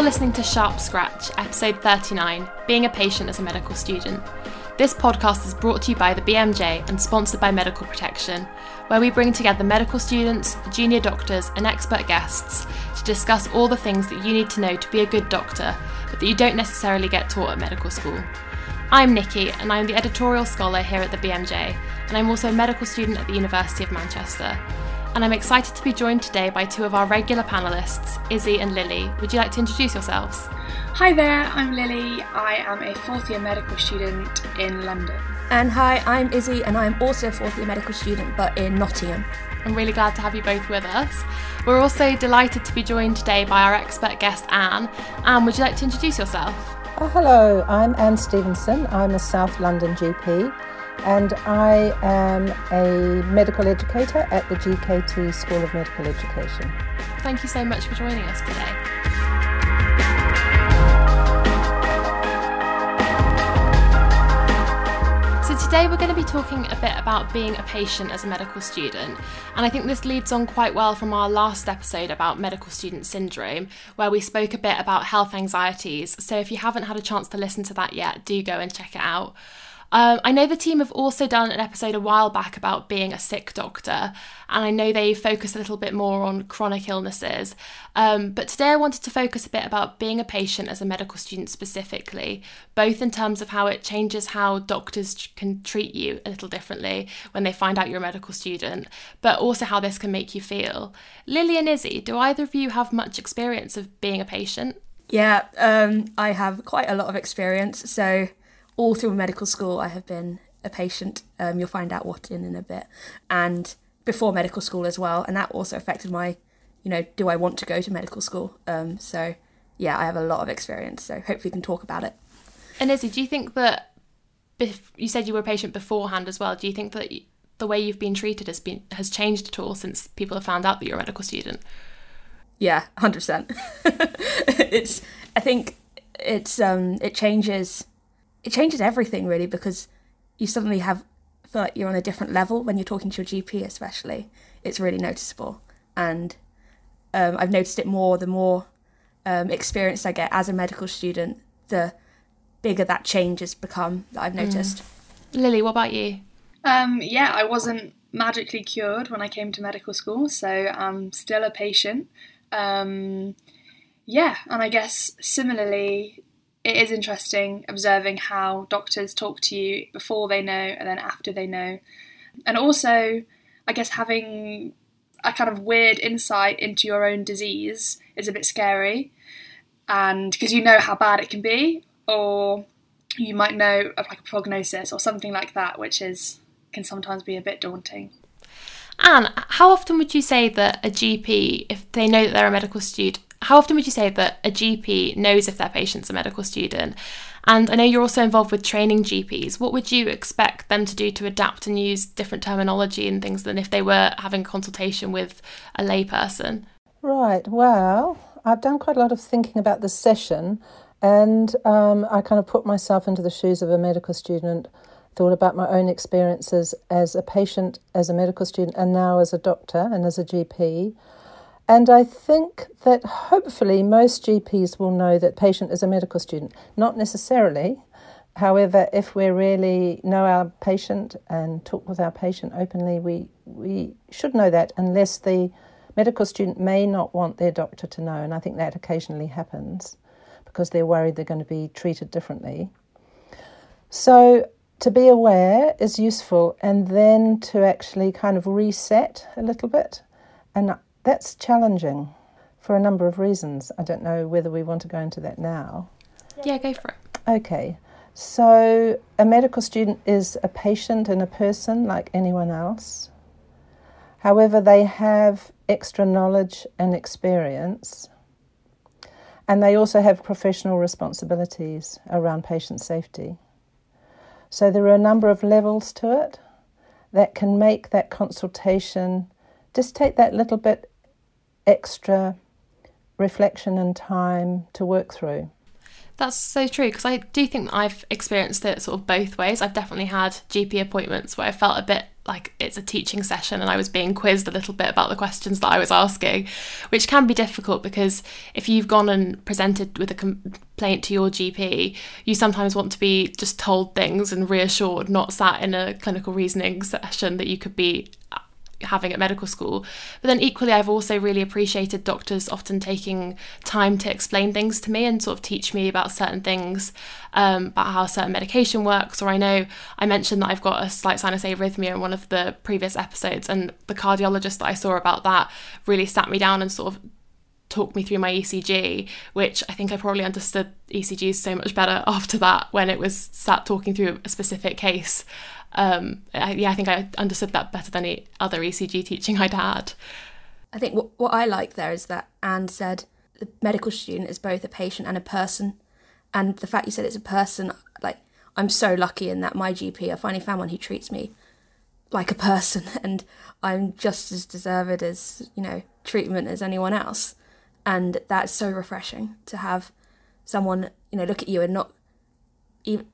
You're listening to Sharp Scratch, episode 39 Being a Patient as a Medical Student. This podcast is brought to you by the BMJ and sponsored by Medical Protection, where we bring together medical students, junior doctors, and expert guests to discuss all the things that you need to know to be a good doctor, but that you don't necessarily get taught at medical school. I'm Nikki, and I'm the editorial scholar here at the BMJ, and I'm also a medical student at the University of Manchester and I'm excited to be joined today by two of our regular panellists, Izzy and Lily. Would you like to introduce yourselves? Hi there, I'm Lily. I am a fourth year medical student in London. And hi, I'm Izzy, and I'm also a fourth year medical student but in Nottingham. I'm really glad to have you both with us. We're also delighted to be joined today by our expert guest, Anne. Anne, would you like to introduce yourself? Oh, hello, I'm Anne Stevenson. I'm a South London GP and I am a medical educator at the GKT School of Medical Education. Thank you so much for joining us today. So, today we're going to be talking a bit about being a patient as a medical student, and I think this leads on quite well from our last episode about medical student syndrome, where we spoke a bit about health anxieties. So, if you haven't had a chance to listen to that yet, do go and check it out. Um, I know the team have also done an episode a while back about being a sick doctor, and I know they focus a little bit more on chronic illnesses. Um, but today I wanted to focus a bit about being a patient as a medical student specifically, both in terms of how it changes how doctors can treat you a little differently when they find out you're a medical student, but also how this can make you feel. Lily and Izzy, do either of you have much experience of being a patient? Yeah, um, I have quite a lot of experience. So all through medical school, I have been a patient. Um, you'll find out what in in a bit, and before medical school as well, and that also affected my, you know, do I want to go to medical school? Um, so yeah, I have a lot of experience. So hopefully, we can talk about it. And Izzy, do you think that bef- you said you were a patient beforehand as well? Do you think that the way you've been treated has been has changed at all since people have found out that you're a medical student? Yeah, hundred percent. It's I think it's um it changes it changes everything really because you suddenly have feel like you're on a different level when you're talking to your GP, especially. It's really noticeable, and um, I've noticed it more the more um, experience I get as a medical student, the bigger that change has become that I've noticed. Mm. Lily, what about you? Um, yeah, I wasn't magically cured when I came to medical school, so I'm still a patient. Um, yeah, and I guess similarly, it is interesting observing how doctors talk to you before they know and then after they know. And also, I guess having a kind of weird insight into your own disease is a bit scary. And because you know how bad it can be, or you might know of like a prognosis or something like that, which is can sometimes be a bit daunting. Anne, how often would you say that a GP, if they know that they're a medical student, how often would you say that a GP knows if their patient's a medical student? And I know you're also involved with training GPs. What would you expect them to do to adapt and use different terminology and things than if they were having a consultation with a layperson? Right, well, I've done quite a lot of thinking about this session and um, I kind of put myself into the shoes of a medical student, thought about my own experiences as a patient, as a medical student, and now as a doctor and as a GP. And I think that hopefully most GPs will know that patient is a medical student. Not necessarily. However, if we really know our patient and talk with our patient openly, we, we should know that unless the medical student may not want their doctor to know. And I think that occasionally happens because they're worried they're going to be treated differently. So to be aware is useful and then to actually kind of reset a little bit. And that's challenging for a number of reasons. I don't know whether we want to go into that now. Yeah, go for it. Okay. So, a medical student is a patient and a person like anyone else. However, they have extra knowledge and experience, and they also have professional responsibilities around patient safety. So, there are a number of levels to it that can make that consultation just take that little bit extra reflection and time to work through. That's so true because I do think I've experienced it sort of both ways. I've definitely had GP appointments where I felt a bit like it's a teaching session and I was being quizzed a little bit about the questions that I was asking, which can be difficult because if you've gone and presented with a complaint to your GP, you sometimes want to be just told things and reassured, not sat in a clinical reasoning session that you could be having at medical school. But then equally, I've also really appreciated doctors often taking time to explain things to me and sort of teach me about certain things, um, about how certain medication works. Or I know I mentioned that I've got a slight sinus arrhythmia in one of the previous episodes, and the cardiologist that I saw about that really sat me down and sort of talked me through my ECG, which I think I probably understood ECGs so much better after that when it was sat talking through a specific case um, I, yeah, I think I understood that better than any other ECG teaching I'd had. I think what, what I like there is that Anne said the medical student is both a patient and a person. And the fact you said it's a person, like, I'm so lucky in that my GP, I finally found one who treats me like a person and I'm just as deserved as, you know, treatment as anyone else. And that's so refreshing to have someone, you know, look at you and not even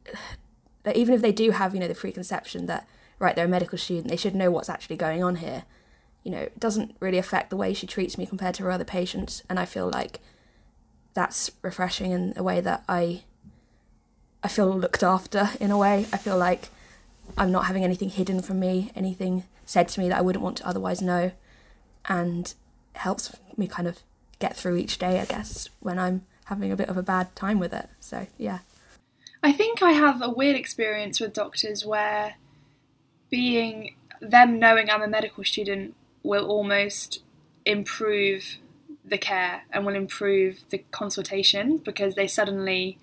that even if they do have, you know, the preconception that, right, they're a medical student, they should know what's actually going on here, you know, it doesn't really affect the way she treats me compared to her other patients. And I feel like that's refreshing in a way that I I feel looked after in a way. I feel like I'm not having anything hidden from me, anything said to me that I wouldn't want to otherwise know. And helps me kind of get through each day, I guess, when I'm having a bit of a bad time with it. So, yeah. I think I have a weird experience with doctors where being them knowing I'm a medical student will almost improve the care and will improve the consultation because they suddenly,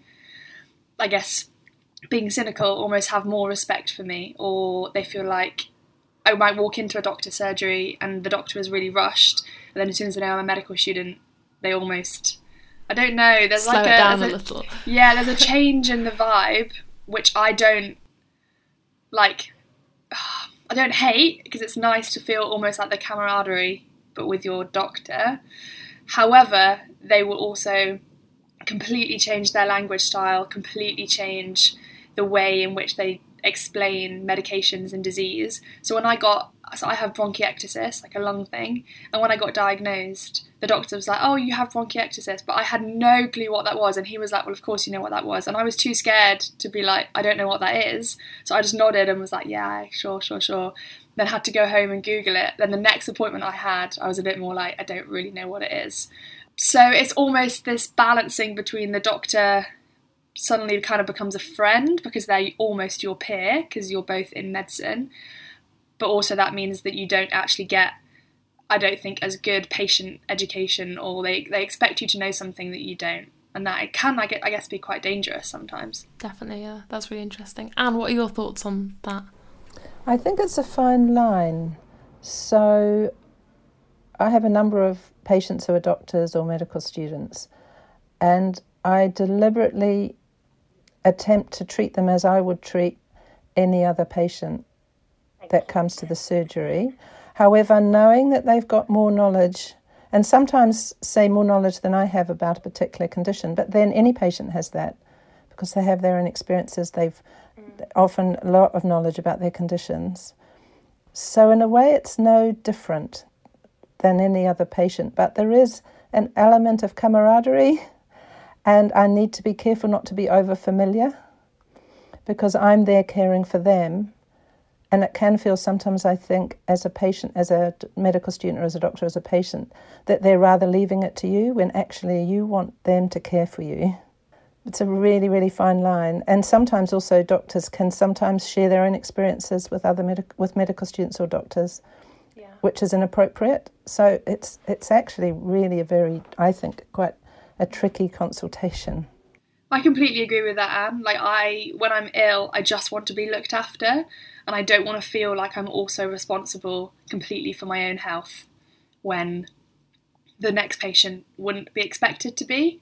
I guess, being cynical, almost have more respect for me, or they feel like I might walk into a doctor's surgery and the doctor is really rushed, and then as soon as they know I'm a medical student, they almost I don't know. There's Slow like a, down a, a little. Yeah, there's a change in the vibe which I don't like. I don't hate because it's nice to feel almost like the camaraderie, but with your doctor. However, they will also completely change their language style, completely change the way in which they explain medications and disease. So when I got, so I have bronchiectasis, like a lung thing, and when I got diagnosed, the doctor was like, "Oh, you have bronchiectasis," but I had no clue what that was, and he was like, "Well, of course you know what that was," and I was too scared to be like, "I don't know what that is," so I just nodded and was like, "Yeah, sure, sure, sure." Then had to go home and Google it. Then the next appointment I had, I was a bit more like, "I don't really know what it is." So it's almost this balancing between the doctor suddenly kind of becomes a friend because they're almost your peer because you're both in medicine, but also that means that you don't actually get I don't think as good patient education, or they they expect you to know something that you don't, and that it can I get I guess be quite dangerous sometimes. Definitely, yeah, that's really interesting. Anne, what are your thoughts on that? I think it's a fine line. So, I have a number of patients who are doctors or medical students, and I deliberately attempt to treat them as I would treat any other patient that comes to the surgery. However, knowing that they've got more knowledge, and sometimes say more knowledge than I have about a particular condition, but then any patient has that because they have their own experiences. They've mm. often a lot of knowledge about their conditions. So, in a way, it's no different than any other patient, but there is an element of camaraderie, and I need to be careful not to be over familiar because I'm there caring for them and it can feel sometimes, I think, as a patient, as a medical student, or as a doctor, as a patient, that they're rather leaving it to you when actually you want them to care for you. It's a really, really fine line. And sometimes also doctors can sometimes share their own experiences with other medic- with medical students or doctors, yeah. which is inappropriate. So it's it's actually really a very, I think, quite a tricky consultation. I completely agree with that, Anne. Like I, when I'm ill, I just want to be looked after and I don't want to feel like I'm also responsible completely for my own health when the next patient wouldn't be expected to be.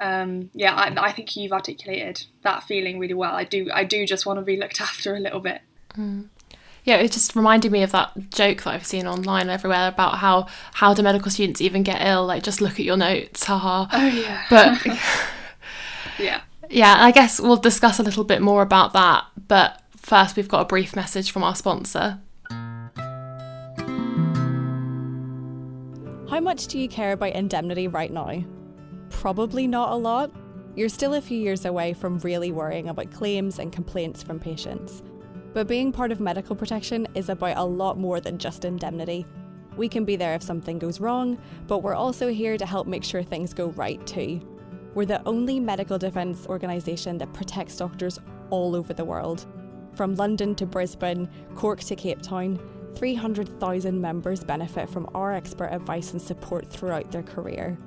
Um, yeah, I, I, think you've articulated that feeling really well. I do, I do just want to be looked after a little bit. Mm. Yeah, it just reminded me of that joke that I've seen online everywhere about how how do medical students even get ill? Like, just look at your notes, haha. Oh yeah. But Yeah. Yeah, I guess we'll discuss a little bit more about that, but first we've got a brief message from our sponsor. How much do you care about indemnity right now? Probably not a lot. You're still a few years away from really worrying about claims and complaints from patients. But being part of medical protection is about a lot more than just indemnity. We can be there if something goes wrong, but we're also here to help make sure things go right too. We're the only medical defence organisation that protects doctors all over the world. From London to Brisbane, Cork to Cape Town, 300,000 members benefit from our expert advice and support throughout their career.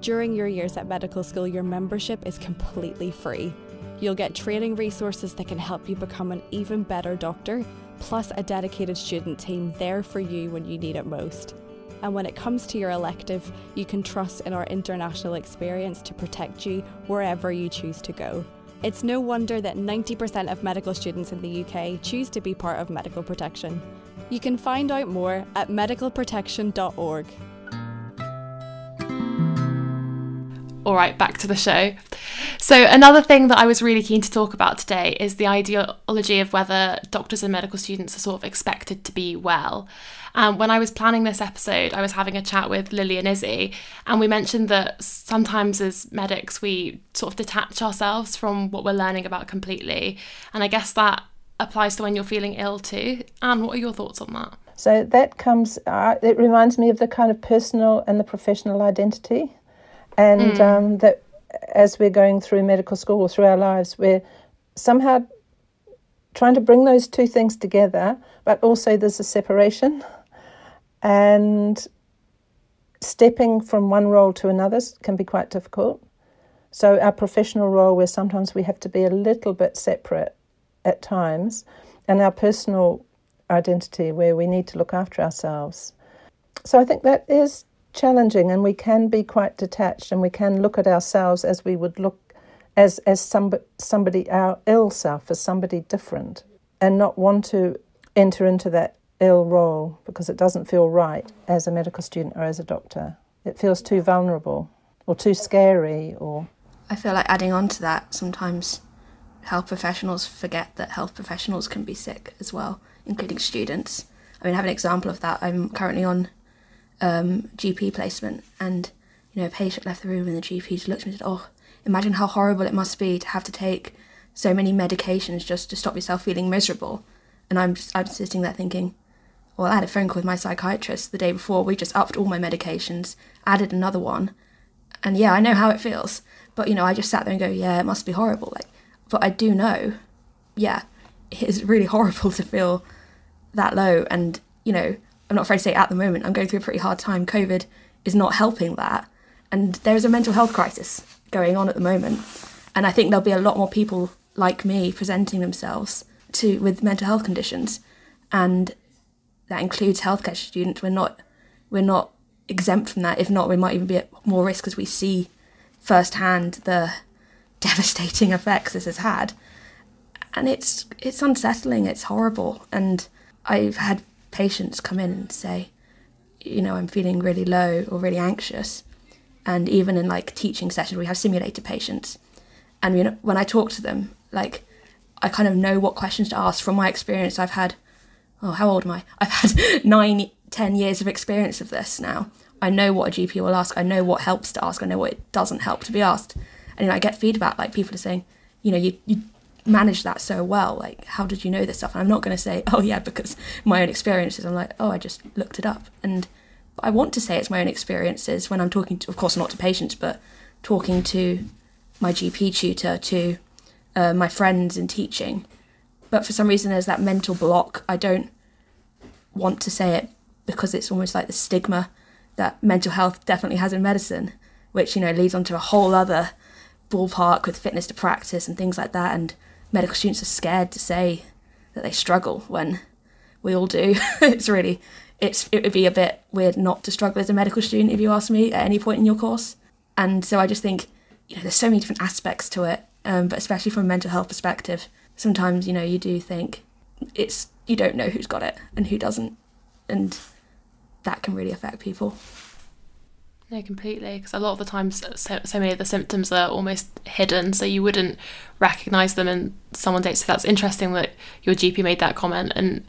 During your years at medical school, your membership is completely free. You'll get training resources that can help you become an even better doctor, plus a dedicated student team there for you when you need it most. And when it comes to your elective, you can trust in our international experience to protect you wherever you choose to go. It's no wonder that 90% of medical students in the UK choose to be part of medical protection. You can find out more at medicalprotection.org. All right, back to the show. So, another thing that I was really keen to talk about today is the ideology of whether doctors and medical students are sort of expected to be well. Um, when I was planning this episode, I was having a chat with Lily and Izzy, and we mentioned that sometimes as medics, we sort of detach ourselves from what we're learning about completely. And I guess that applies to when you're feeling ill too. Anne, what are your thoughts on that? So that comes, uh, it reminds me of the kind of personal and the professional identity. And mm. um, that as we're going through medical school or through our lives, we're somehow trying to bring those two things together, but also there's a separation and stepping from one role to another can be quite difficult. So, our professional role, where sometimes we have to be a little bit separate at times, and our personal identity, where we need to look after ourselves. So, I think that is challenging, and we can be quite detached, and we can look at ourselves as we would look as as somebody, somebody our ill self, as somebody different, and not want to enter into that ill role because it doesn't feel right as a medical student or as a doctor. It feels too vulnerable or too scary or I feel like adding on to that sometimes health professionals forget that health professionals can be sick as well, including students. I mean, I have an example of that. I'm currently on um, GP placement, and you know, a patient left the room, and the GP just looked at me and said, "Oh, imagine how horrible it must be to have to take so many medications just to stop yourself feeling miserable." And I'm just, I'm sitting there thinking, well, I had a phone call with my psychiatrist the day before. We just upped all my medications, added another one, and yeah, I know how it feels. But you know, I just sat there and go, yeah, it must be horrible. Like, but I do know, yeah, it is really horrible to feel that low. And you know, I'm not afraid to say at the moment I'm going through a pretty hard time. COVID is not helping that, and there is a mental health crisis going on at the moment. And I think there'll be a lot more people like me presenting themselves to with mental health conditions, and that includes healthcare students. We're not we're not exempt from that. If not, we might even be at more risk because we see firsthand the devastating effects this has had. And it's it's unsettling. It's horrible. And I've had patients come in and say, you know, I'm feeling really low or really anxious. And even in like teaching sessions, we have simulated patients. And you know, when I talk to them, like I kind of know what questions to ask from my experience. I've had oh, how old am I? I've had nine, ten years of experience of this now. I know what a GP will ask. I know what helps to ask. I know what it doesn't help to be asked. And you know, I get feedback like people are saying, you know, you, you manage that so well. Like, how did you know this stuff? And I'm not going to say, oh yeah, because my own experiences. I'm like, oh, I just looked it up. And I want to say it's my own experiences when I'm talking to, of course, not to patients, but talking to my GP tutor, to uh, my friends in teaching but for some reason there's that mental block. I don't want to say it because it's almost like the stigma that mental health definitely has in medicine, which you know leads on to a whole other ballpark with fitness to practice and things like that. And medical students are scared to say that they struggle when we all do. it's really it's it would be a bit weird not to struggle as a medical student if you ask me at any point in your course. And so I just think you know there's so many different aspects to it, um, but especially from a mental health perspective, sometimes you know you do think it's you don't know who's got it and who doesn't and that can really affect people no completely because a lot of the times uh, so, so many of the symptoms are almost hidden so you wouldn't recognize them and someone takes so that's interesting that your gp made that comment and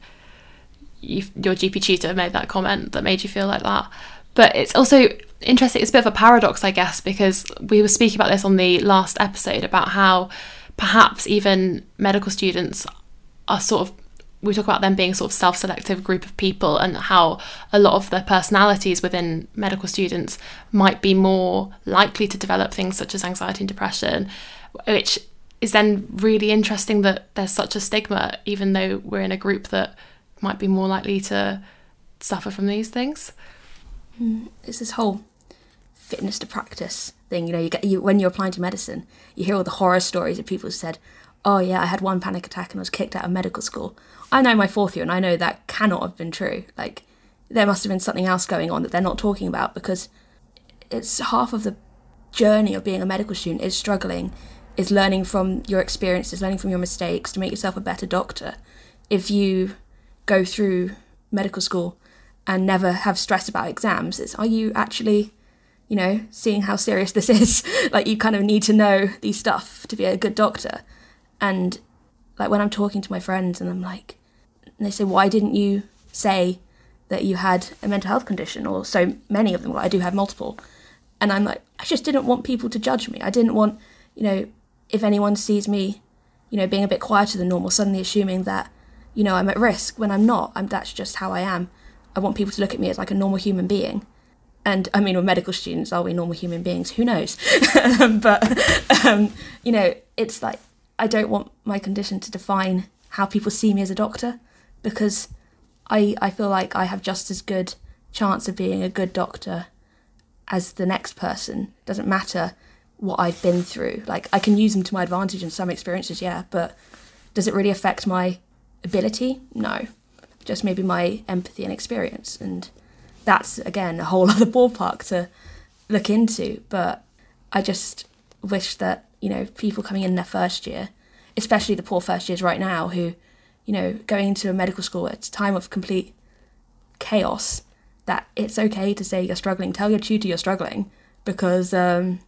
you, your gp tutor made that comment that made you feel like that. But it's also interesting, it's a bit of a paradox, I guess, because we were speaking about this on the last episode about how perhaps even medical students are sort of we talk about them being a sort of self-selective group of people and how a lot of the personalities within medical students might be more likely to develop things such as anxiety and depression which is then really interesting that there's such a stigma even though we're in a group that might be more likely to suffer from these things. Mm, it's this whole fitness to practice thing you know you get you when you're applying to medicine you hear all the horror stories of people who said oh yeah i had one panic attack and I was kicked out of medical school I know my fourth year and I know that cannot have been true. Like, there must have been something else going on that they're not talking about because it's half of the journey of being a medical student is struggling, is learning from your experiences, learning from your mistakes to make yourself a better doctor. If you go through medical school and never have stress about exams, it's are you actually, you know, seeing how serious this is? like, you kind of need to know these stuff to be a good doctor. And like when I'm talking to my friends and I'm like, and they say, why didn't you say that you had a mental health condition? Or so many of them, well, I do have multiple. And I'm like, I just didn't want people to judge me. I didn't want, you know, if anyone sees me, you know, being a bit quieter than normal, suddenly assuming that, you know, I'm at risk when I'm not. I'm, that's just how I am. I want people to look at me as like a normal human being. And I mean, we're medical students, are we normal human beings? Who knows? but, um, you know, it's like, I don't want my condition to define how people see me as a doctor because I I feel like I have just as good chance of being a good doctor as the next person. Doesn't matter what I've been through. Like I can use them to my advantage in some experiences, yeah, but does it really affect my ability? No. Just maybe my empathy and experience. And that's again a whole other ballpark to look into. But I just wish that, you know, people coming in their first year, especially the poor first years right now who you know, going into a medical school at a time of complete chaos, that it's okay to say you're struggling. Tell your tutor you're struggling because um,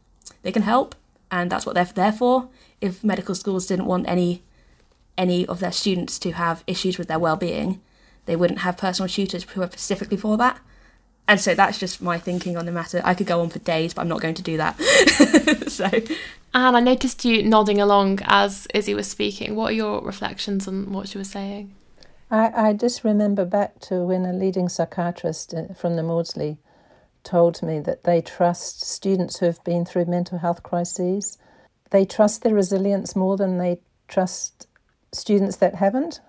they can help, and that's what they're there for. If medical schools didn't want any any of their students to have issues with their well-being, they wouldn't have personal tutors who are specifically for that. And so that's just my thinking on the matter. I could go on for days, but I'm not going to do that. so and I noticed you nodding along as Izzy was speaking. What are your reflections on what she was saying? I, I just remember back to when a leading psychiatrist uh, from the Maudsley told me that they trust students who have been through mental health crises. They trust their resilience more than they trust students that haven't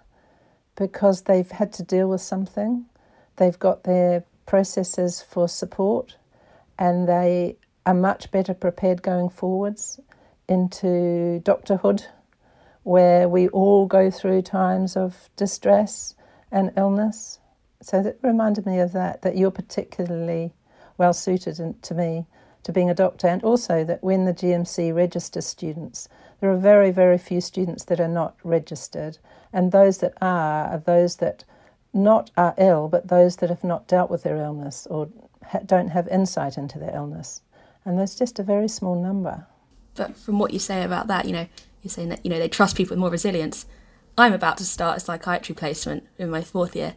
because they've had to deal with something. They've got their processes for support and they are much better prepared going forwards into doctorhood, where we all go through times of distress and illness. So that reminded me of that, that you're particularly well suited to me to being a doctor, and also that when the GMC registers students, there are very, very few students that are not registered, and those that are are those that not are ill, but those that have not dealt with their illness or don't have insight into their illness. And there's just a very small number. But from what you say about that, you know, you're saying that you know they trust people with more resilience. I'm about to start a psychiatry placement in my fourth year,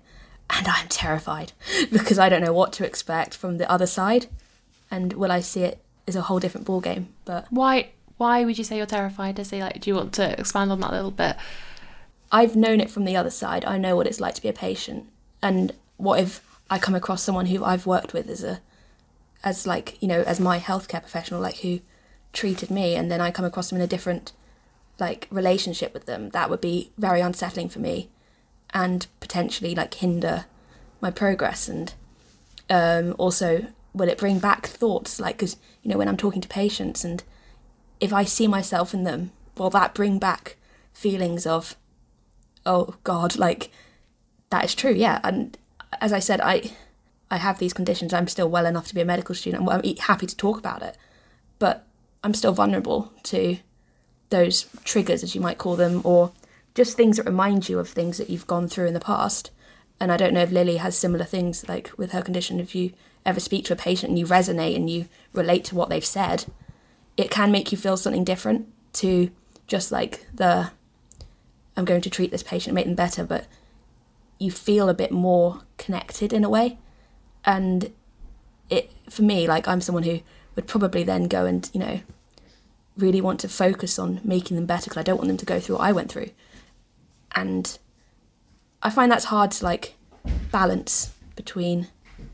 and I'm terrified because I don't know what to expect from the other side, and will I see it as a whole different ball game? But why? Why would you say you're terrified? Does he like? Do you want to expand on that a little bit? I've known it from the other side. I know what it's like to be a patient, and what if I come across someone who I've worked with as a, as like you know, as my healthcare professional, like who treated me and then I come across them in a different like relationship with them, that would be very unsettling for me and potentially like hinder my progress. And um, also will it bring back thoughts? Like because you know when i'm talking to patients and if i see myself in them will that bring back feelings of oh god like that is true yeah. And as i said i i have these conditions. I'm still well enough to be a medical student. I'm happy to talk about it. But I'm still vulnerable to those triggers, as you might call them, or just things that remind you of things that you've gone through in the past. And I don't know if Lily has similar things, like with her condition, if you ever speak to a patient and you resonate and you relate to what they've said, it can make you feel something different to just like the I'm going to treat this patient, make them better, but you feel a bit more connected in a way. And it for me, like I'm someone who would probably then go and you know really want to focus on making them better because I don't want them to go through what I went through, and I find that's hard to like balance between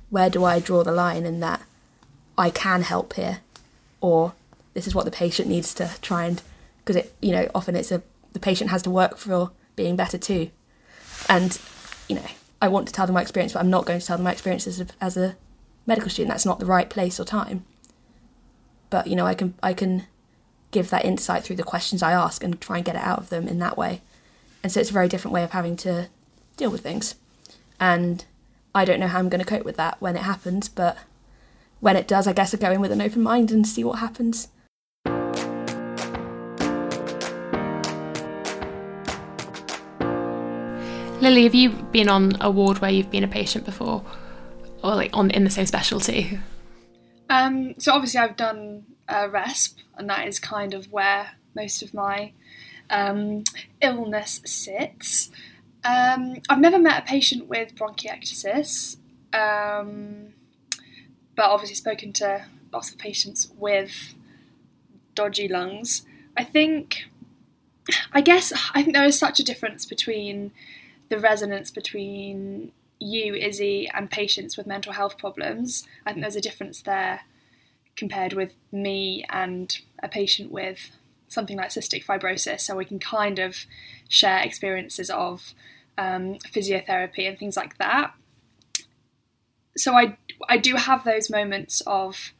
where do I draw the line in that I can help here, or this is what the patient needs to try and because it you know often it's a the patient has to work for being better too, and you know I want to tell them my experience, but I'm not going to tell them my experience as a, as a medical student. That's not the right place or time. But you know I can I can give that insight through the questions I ask and try and get it out of them in that way, and so it's a very different way of having to deal with things, and I don't know how I'm going to cope with that when it happens, but when it does, I guess I go in with an open mind and see what happens. Lily, have you been on a ward where you've been a patient before, or like on in the same specialty? Um, so obviously I've done a RESP, and that is kind of where most of my um, illness sits. Um, I've never met a patient with bronchiectasis, um, but obviously spoken to lots of patients with dodgy lungs. I think, I guess, I think there is such a difference between the resonance between you, Izzy, and patients with mental health problems. I think there's a difference there compared with me and a patient with something like cystic fibrosis. So we can kind of share experiences of um, physiotherapy and things like that. So I I do have those moments of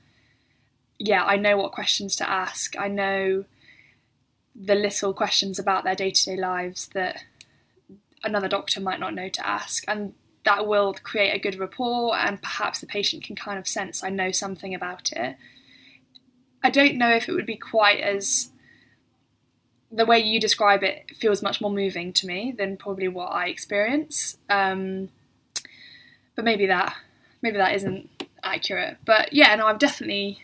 yeah, I know what questions to ask. I know the little questions about their day to day lives that another doctor might not know to ask. And that will create a good rapport, and perhaps the patient can kind of sense I know something about it. I don't know if it would be quite as the way you describe it feels much more moving to me than probably what I experience. Um, but maybe that maybe that isn't accurate. But yeah, no, I've definitely.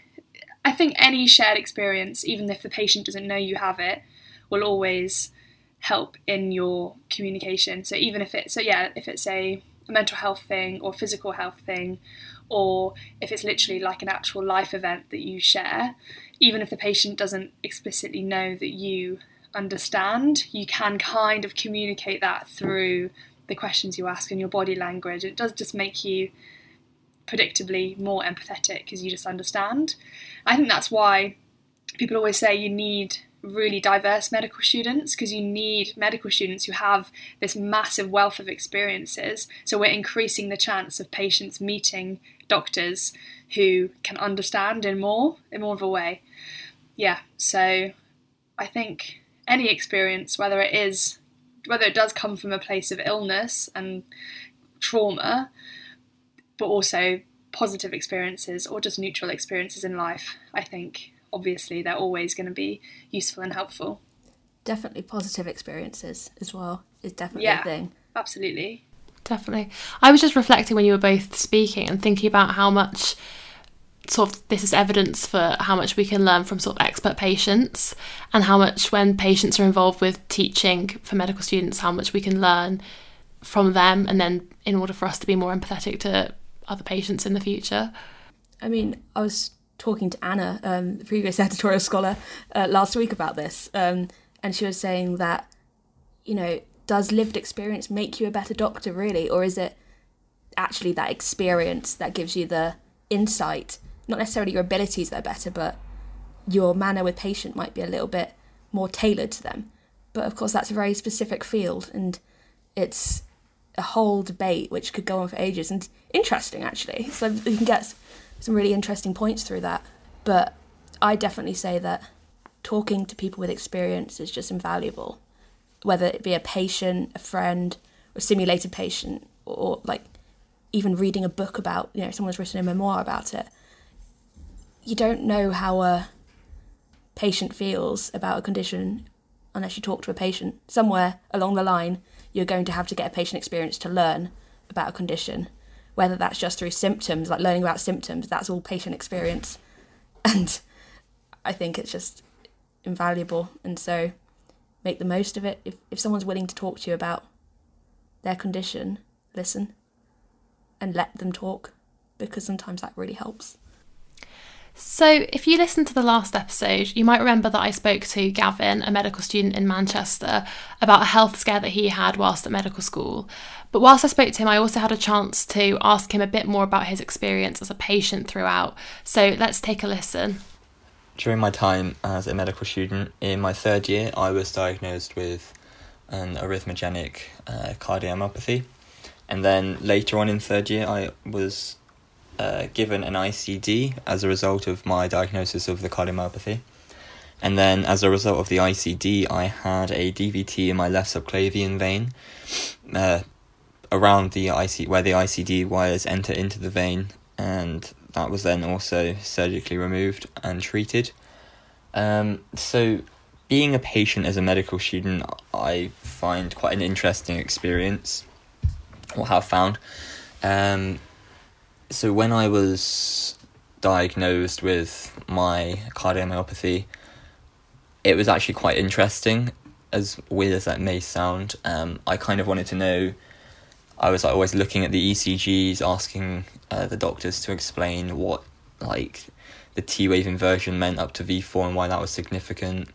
I think any shared experience, even if the patient doesn't know you have it, will always help in your communication. So even if it's so yeah, if it's a, a mental health thing or physical health thing, or if it's literally like an actual life event that you share, even if the patient doesn't explicitly know that you understand, you can kind of communicate that through the questions you ask and your body language. It does just make you predictably more empathetic because you just understand. I think that's why people always say you need really diverse medical students because you need medical students who have this massive wealth of experiences. So we're increasing the chance of patients meeting doctors who can understand in more in more of a way. Yeah, so I think any experience, whether it is whether it does come from a place of illness and trauma, but also positive experiences or just neutral experiences in life, I think obviously they're always going to be useful and helpful. Definitely positive experiences as well is definitely yeah, a thing. Absolutely. Definitely. I was just reflecting when you were both speaking and thinking about how much sort of this is evidence for how much we can learn from sort of expert patients and how much when patients are involved with teaching for medical students how much we can learn from them and then in order for us to be more empathetic to other patients in the future i mean i was talking to Anna, um, the previous editorial scholar, uh, last week about this, um, and she was saying that, you know, does lived experience make you a better doctor, really, or is it actually that experience that gives you the insight? Not necessarily your abilities that are better, but your manner with patient might be a little bit more tailored to them. But of course, that's a very specific field, and it's a whole debate which could go on for ages and interesting actually. So you can get some really interesting points through that. But I definitely say that talking to people with experience is just invaluable, whether it be a patient, a friend, a simulated patient, or like even reading a book about, you know, someone's written a memoir about it. You don't know how a patient feels about a condition unless you talk to a patient. Somewhere along the line, you're going to have to get a patient experience to learn about a condition whether that's just through symptoms, like learning about symptoms, that's all patient experience. And I think it's just invaluable. And so make the most of it. If, if someone's willing to talk to you about their condition, listen and let them talk because sometimes that really helps. So, if you listened to the last episode, you might remember that I spoke to Gavin, a medical student in Manchester, about a health scare that he had whilst at medical school. But whilst I spoke to him, I also had a chance to ask him a bit more about his experience as a patient throughout. So, let's take a listen. During my time as a medical student in my third year, I was diagnosed with an arrhythmogenic uh, cardiomyopathy. And then later on in third year, I was uh, given an ICD as a result of my diagnosis of the cardiomyopathy. And then, as a result of the ICD, I had a DVT in my left subclavian vein, uh, around the IC where the ICD wires enter into the vein, and that was then also surgically removed and treated. Um, so, being a patient as a medical student, I find quite an interesting experience, or have found. Um, so when I was diagnosed with my cardiomyopathy, it was actually quite interesting. As weird as that may sound, um, I kind of wanted to know. I was like, always looking at the ECGs, asking uh, the doctors to explain what like the T wave inversion meant up to V four and why that was significant.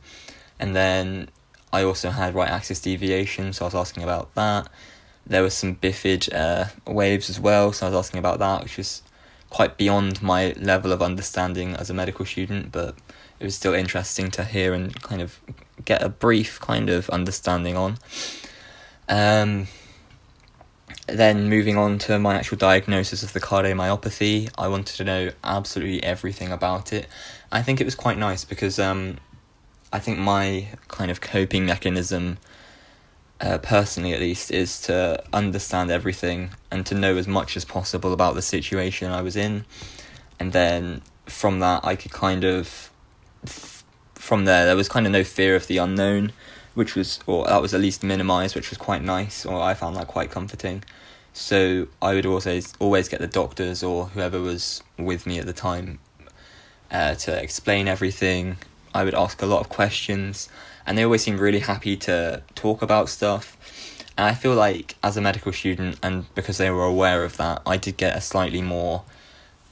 And then I also had right axis deviation, so I was asking about that there was some bifid uh, waves as well, so I was asking about that, which was quite beyond my level of understanding as a medical student, but it was still interesting to hear and kind of get a brief kind of understanding on. Um, then moving on to my actual diagnosis of the cardiomyopathy, I wanted to know absolutely everything about it. I think it was quite nice because um, I think my kind of coping mechanism uh, personally at least, is to understand everything and to know as much as possible about the situation I was in. And then from that, I could kind of, from there, there was kind of no fear of the unknown, which was, or that was at least minimized, which was quite nice, or I found that quite comforting. So I would always always get the doctors or whoever was with me at the time uh, to explain everything. I would ask a lot of questions and they always seem really happy to talk about stuff. And I feel like as a medical student, and because they were aware of that, I did get a slightly more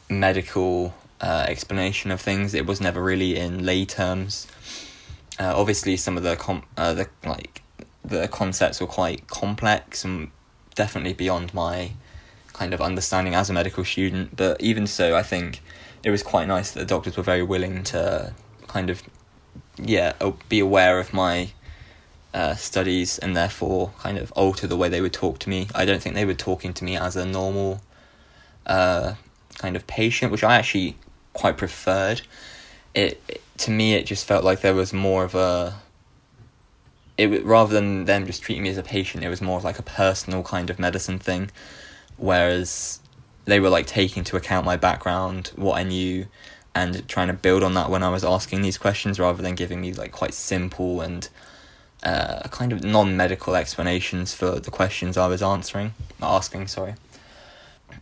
medical uh, explanation of things. It was never really in lay terms. Uh, obviously, some of the com- uh, the like the concepts were quite complex and definitely beyond my kind of understanding as a medical student. But even so, I think it was quite nice that the doctors were very willing to kind of yeah, be aware of my uh, studies and therefore kind of alter the way they would talk to me. I don't think they were talking to me as a normal uh, kind of patient, which I actually quite preferred. It, it to me, it just felt like there was more of a. It rather than them just treating me as a patient, it was more like a personal kind of medicine thing, whereas they were like taking into account my background, what I knew, and trying to build on that when I was asking these questions rather than giving me like quite simple and uh, kind of non-medical explanations for the questions I was answering, asking. Sorry.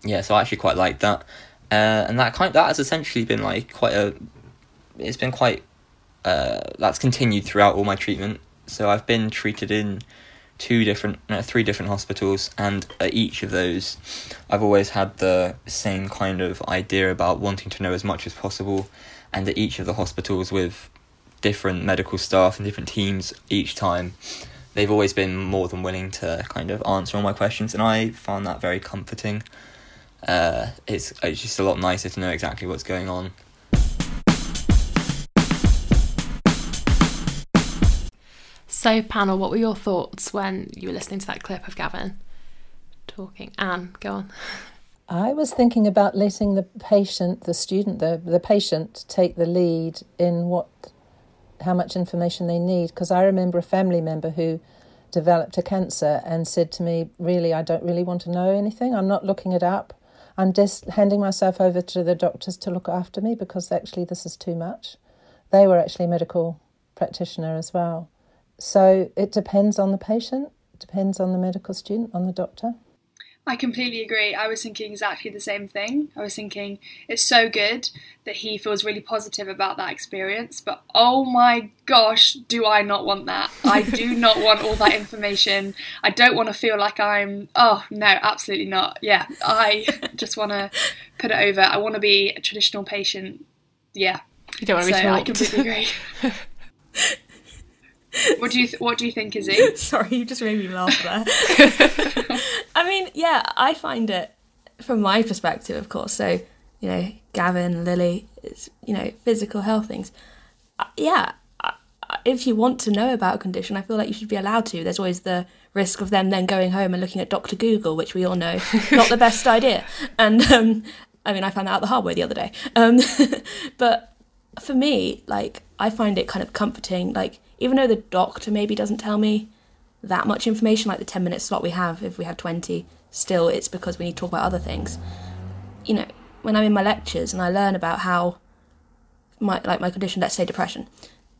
Yeah, so I actually quite like that, uh, and that kind that has essentially been like quite a. It's been quite. Uh, that's continued throughout all my treatment. So I've been treated in two different, three different hospitals, and at each of those, I've always had the same kind of idea about wanting to know as much as possible, and at each of the hospitals with different medical staff and different teams each time, they've always been more than willing to kind of answer all my questions, and I found that very comforting. Uh, it's it's just a lot nicer to know exactly what's going on So, panel, what were your thoughts when you were listening to that clip of Gavin talking? Anne, go on. I was thinking about letting the patient, the student, the the patient take the lead in what, how much information they need. Because I remember a family member who developed a cancer and said to me, "Really, I don't really want to know anything. I'm not looking it up. I'm just handing myself over to the doctors to look after me because actually this is too much." They were actually a medical practitioner as well. So it depends on the patient, depends on the medical student, on the doctor. I completely agree. I was thinking exactly the same thing. I was thinking it's so good that he feels really positive about that experience, but oh my gosh, do I not want that? I do not want all that information. I don't want to feel like I'm, oh no, absolutely not. Yeah, I just want to put it over. I want to be a traditional patient. Yeah. You don't want to so be I completely agree. what do you th- What do you think, Izzy? Sorry, you just made me laugh there. I mean, yeah, I find it from my perspective, of course. So, you know, Gavin, Lily, it's, you know, physical health things. Uh, Yeah, uh, if you want to know about a condition, I feel like you should be allowed to. There's always the risk of them then going home and looking at Dr. Google, which we all know not the best idea. And um, I mean, I found that out the hard way the other day. Um, but for me, like, I find it kind of comforting. Like, even though the doctor maybe doesn't tell me that much information, like the 10 minute slot we have, if we have 20, still it's because we need to talk about other things. You know, when I'm in my lectures and I learn about how my, like my condition, let's say depression,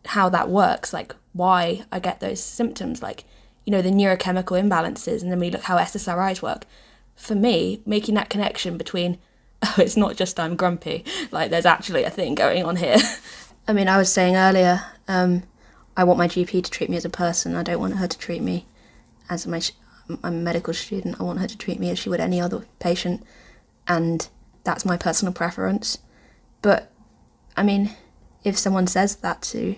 how that works, like why I get those symptoms, like, you know, the neurochemical imbalances, and then we look how SSRIs work. For me, making that connection between, oh, it's not just I'm grumpy, like there's actually a thing going on here. I mean, I was saying earlier, um, I want my GP to treat me as a person. I don't want her to treat me as my sh- I'm a medical student. I want her to treat me as she would any other patient, and that's my personal preference. But I mean, if someone says that to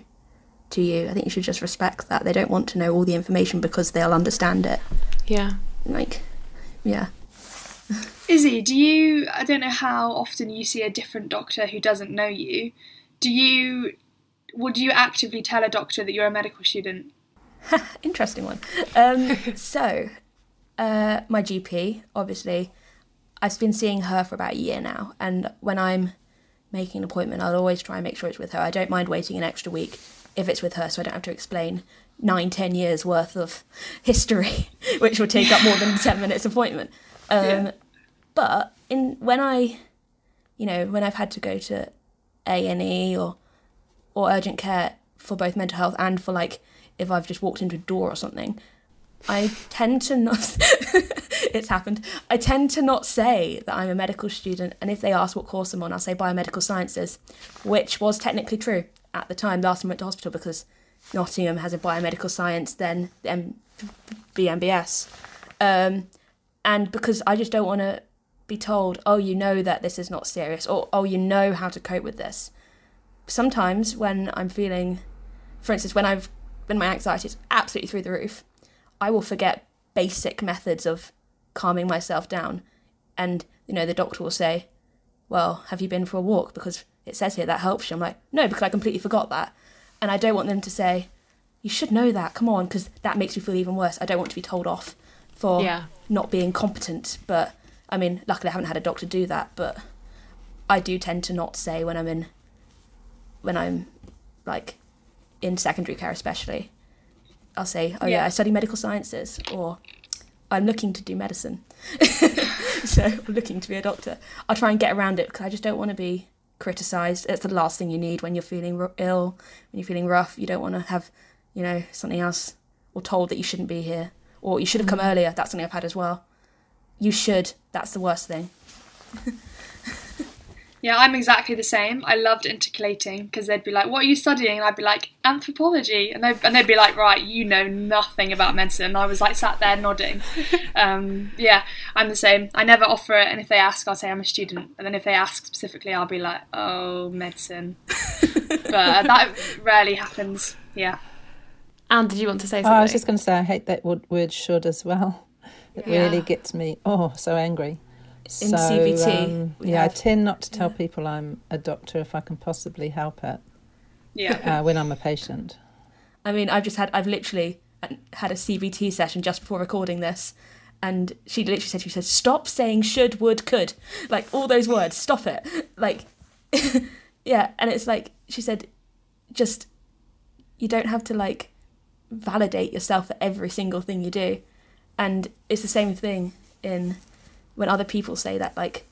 to you, I think you should just respect that. They don't want to know all the information because they'll understand it. Yeah. Like, yeah. Izzy, do you? I don't know how often you see a different doctor who doesn't know you. Do you? Would you actively tell a doctor that you're a medical student? Interesting one. Um, so, uh, my GP, obviously, I've been seeing her for about a year now, and when I'm making an appointment, I'll always try and make sure it's with her. I don't mind waiting an extra week if it's with her, so I don't have to explain nine, ten years worth of history, which would take up more than ten minutes appointment. Um, Yeah. But in when I, you know, when I've had to go to A and E or or urgent care for both mental health and for like if I've just walked into a door or something, I tend to not. it's happened. I tend to not say that I'm a medical student, and if they ask what course I'm on, I'll say biomedical sciences, which was technically true at the time. Last time I went to hospital because Nottingham has a biomedical science, then M- BMBS, um, and because I just don't want to be told, oh, you know that this is not serious, or oh, you know how to cope with this. Sometimes when I'm feeling, for instance, when I've when my anxiety is absolutely through the roof, I will forget basic methods of calming myself down. And, you know, the doctor will say, Well, have you been for a walk? Because it says here that helps you. I'm like, No, because I completely forgot that. And I don't want them to say, You should know that, come on, because that makes me feel even worse. I don't want to be told off for Yeah. not being competent. But, I mean, luckily I haven't had a doctor do that, but I do tend to not say when I'm in, when I'm like in secondary care, especially. I'll say, oh yeah, Yeah. I study medical sciences, or I'm looking to do medicine. so I'm looking to be a doctor. I'll try and get around it because I just don't want to be criticised. It's the last thing you need when you're feeling r- ill, when you're feeling rough. You don't want to have, you know, something else or told that you shouldn't be here or you should have come mm. earlier. That's something I've had as well. You should. That's the worst thing. Yeah, I'm exactly the same. I loved intercalating because they'd be like, "What are you studying?" And I'd be like, "Anthropology," and they and they'd be like, "Right, you know nothing about medicine." And I was like sat there nodding. um, yeah, I'm the same. I never offer it, and if they ask, I'll say I'm a student. And then if they ask specifically, I'll be like, "Oh, medicine." but uh, that rarely happens. Yeah. Anne, did you want to say Oh, something? I was just going to say I hate that word, word should as well. It Yeah. really gets me oh so angry. In so, CBT, um, we yeah, I tend not to tell yeah. people I'm a doctor if I can possibly help it Yeah. uh, when I'm a patient. I mean, I've just had, I've literally had a CBT session just before recording this, and she literally said, she said, stop saying should, would, could, like all those words, stop it, like, yeah, and it's like she said, just you don't have to like validate yourself for every single thing you do, and it's the same thing in when other people say that like.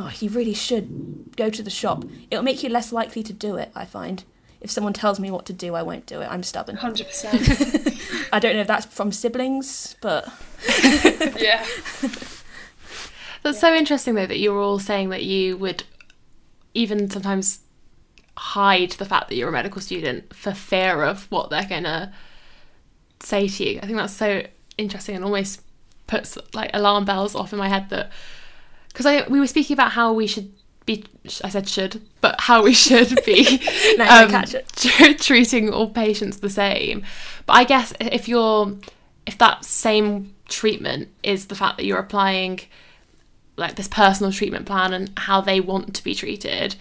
Oh, you really should go to the shop. It'll make you less likely to do it, I find. If someone tells me what to do, I won't do it. I'm stubborn. Hundred percent. I don't know if that's from siblings, but Yeah. That's so interesting though that you're all saying that you would even sometimes hide the fact that you're a medical student for fear of what they're gonna say to you. I think that's so interesting and almost puts like alarm bells off in my head that because I we were speaking about how we should be I said should but how we should be um, treating all patients the same. But I guess if you're if that same treatment is the fact that you're applying like this personal treatment plan and how they want to be treated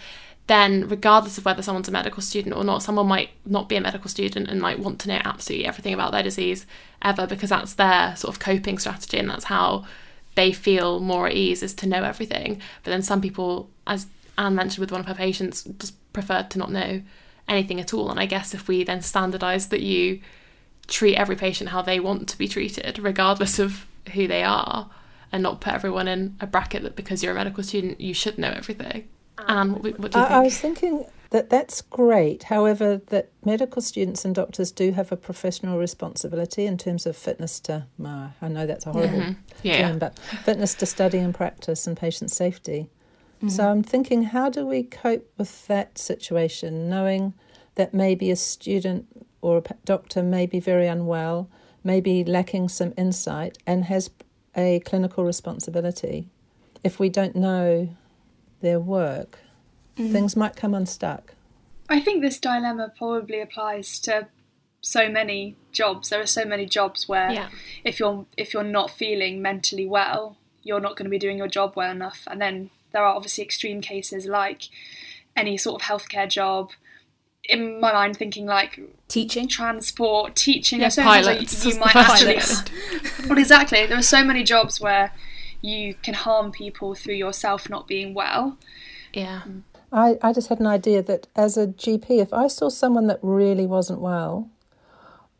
then regardless of whether someone's a medical student or not someone might not be a medical student and might want to know absolutely everything about their disease ever because that's their sort of coping strategy and that's how they feel more at ease is to know everything but then some people as anne mentioned with one of her patients just prefer to not know anything at all and i guess if we then standardize that you treat every patient how they want to be treated regardless of who they are and not put everyone in a bracket that because you're a medical student you should know everything. And what, what do you think? I, I was thinking that that's great. However, that medical students and doctors do have a professional responsibility in terms of fitness to. I know that's a horrible mm-hmm. yeah. term, but fitness to study and practice and patient safety. Mm-hmm. So I'm thinking, how do we cope with that situation, knowing that maybe a student or a doctor may be very unwell, may be lacking some insight, and has a clinical responsibility. If we don't know their work, mm. things might come unstuck. I think this dilemma probably applies to so many jobs. There are so many jobs where yeah. if you're if you're not feeling mentally well, you're not going to be doing your job well enough. And then there are obviously extreme cases like any sort of healthcare job. In my mind, thinking like teaching, transport, teaching. Yeah, pilots. you might actually. well, exactly. There are so many jobs where you can harm people through yourself not being well. Yeah. Mm. I, I just had an idea that as a GP, if I saw someone that really wasn't well,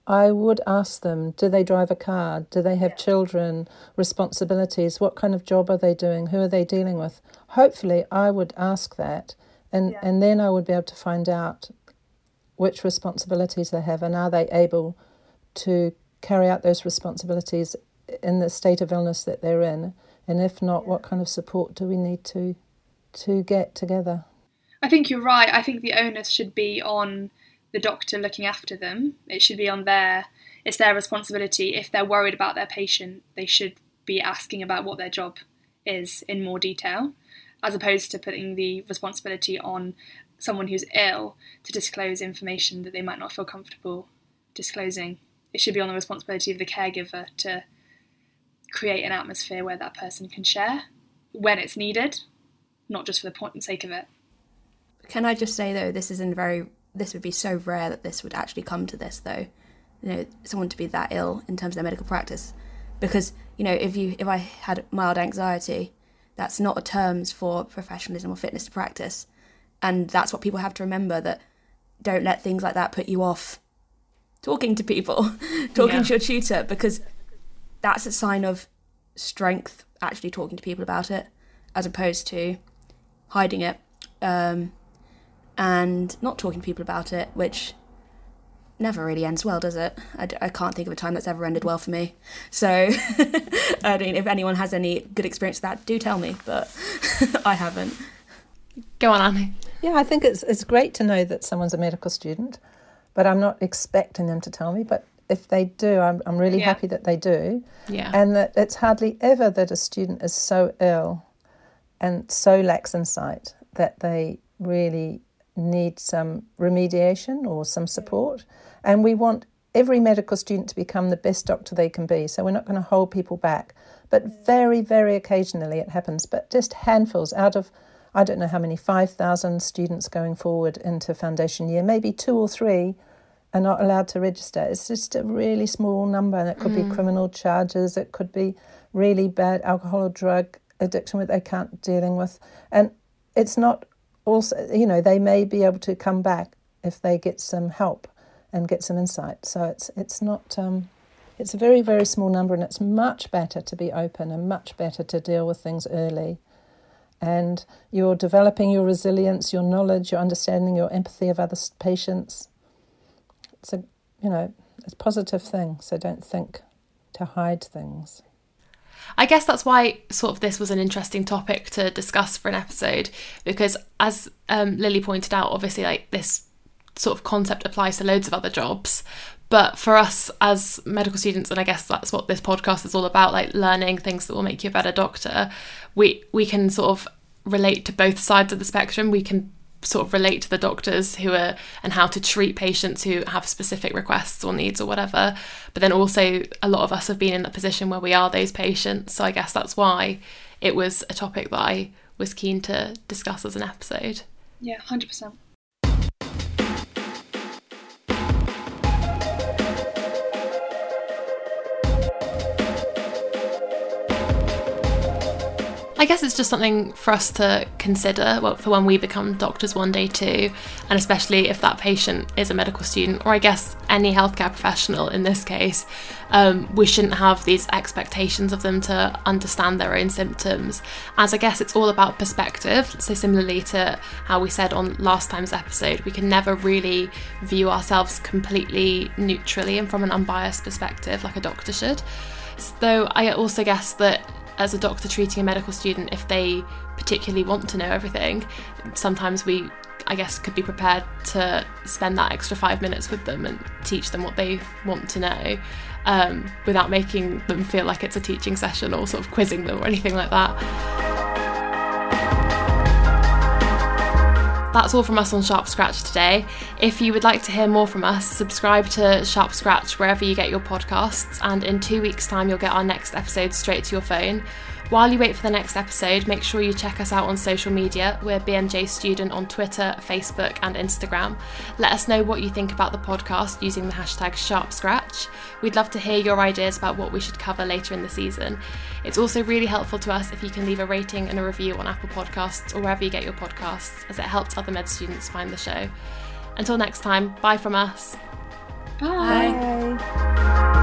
I would ask them do they drive a car? Do they have children, responsibilities? What kind of job are they doing? Who are they dealing with? Hopefully, I would ask that, and, yeah. and then I would be able to find out which responsibilities they have and are they able to carry out those responsibilities in the state of illness that they're in and if not, what kind of support do we need to to get together? I think you're right. I think the onus should be on the doctor looking after them. It should be on their it's their responsibility. If they're worried about their patient, they should be asking about what their job is in more detail, as opposed to putting the responsibility on someone who's ill to disclose information that they might not feel comfortable disclosing. It should be on the responsibility of the caregiver to create an atmosphere where that person can share when it's needed, not just for the point and sake of it. Can I just say though, this is in very this would be so rare that this would actually come to this though. You know, someone to be that ill in terms of their medical practice. Because, you know, if you if I had mild anxiety, that's not a terms for professionalism or fitness to practice. And that's what people have to remember that don't let things like that put you off talking to people, talking yeah. to your tutor, because that's a sign of strength actually talking to people about it as opposed to hiding it um, and not talking to people about it which never really ends well does it? I, I can't think of a time that's ever ended well for me. So i mean if anyone has any good experience with that do tell me but i haven't. Go on annie. Yeah i think it's, it's great to know that someone's a medical student but i'm not expecting them to tell me but if they do, I'm, I'm really yeah. happy that they do. Yeah. And that it's hardly ever that a student is so ill and so lacks insight that they really need some remediation or some mm. support. And we want every medical student to become the best doctor they can be. So we're not going to hold people back. But mm. very, very occasionally it happens, but just handfuls out of, I don't know how many, 5,000 students going forward into foundation year, maybe two or three are not allowed to register. It's just a really small number, and it could mm. be criminal charges, it could be really bad alcohol or drug addiction that they can't dealing with, and it's not also you know they may be able to come back if they get some help and get some insight. So it's it's not. Um, it's a very, very small number, and it's much better to be open and much better to deal with things early. And you're developing your resilience, your knowledge, your understanding, your empathy of other patients it's a you know it's a positive thing. So don't think to hide things. I guess that's why sort of this was an interesting topic to discuss for an episode because as um, Lily pointed out, obviously like this sort of concept applies to loads of other jobs. But for us as medical students, and I guess that's what this podcast is all about, like learning things that will make you a better doctor, we we can sort of relate to both sides of the spectrum. We can sort of relate to the doctors who are and how to treat patients who have specific requests or needs or whatever. But then also, a lot of us have been in a position where we are those patients. So I guess that's why it was a topic that I was keen to discuss as an episode. Yeah, 100%. I guess it's just something for us to consider well, for when we become doctors one day too, and especially if that patient is a medical student, or I guess any healthcare professional in this case. Um, we shouldn't have these expectations of them to understand their own symptoms, as I guess it's all about perspective. So, similarly to how we said on last time's episode, we can never really view ourselves completely neutrally and from an unbiased perspective like a doctor should. Though I also guess that as a doctor treating a medical student if they particularly want to know everything. Sometimes we, I guess, could be prepared to spend that extra five minutes with them and teach them what they want to know um, without making them feel like it's a teaching session or sort of quizzing them or anything like that. That's all from us on Sharp Scratch today. If you would like to hear more from us, subscribe to Sharp Scratch wherever you get your podcasts, and in two weeks' time, you'll get our next episode straight to your phone. While you wait for the next episode, make sure you check us out on social media. We're BMJ Student on Twitter, Facebook, and Instagram. Let us know what you think about the podcast using the hashtag SharpScratch. We'd love to hear your ideas about what we should cover later in the season. It's also really helpful to us if you can leave a rating and a review on Apple Podcasts or wherever you get your podcasts, as it helps other med students find the show. Until next time, bye from us. Bye. Bye.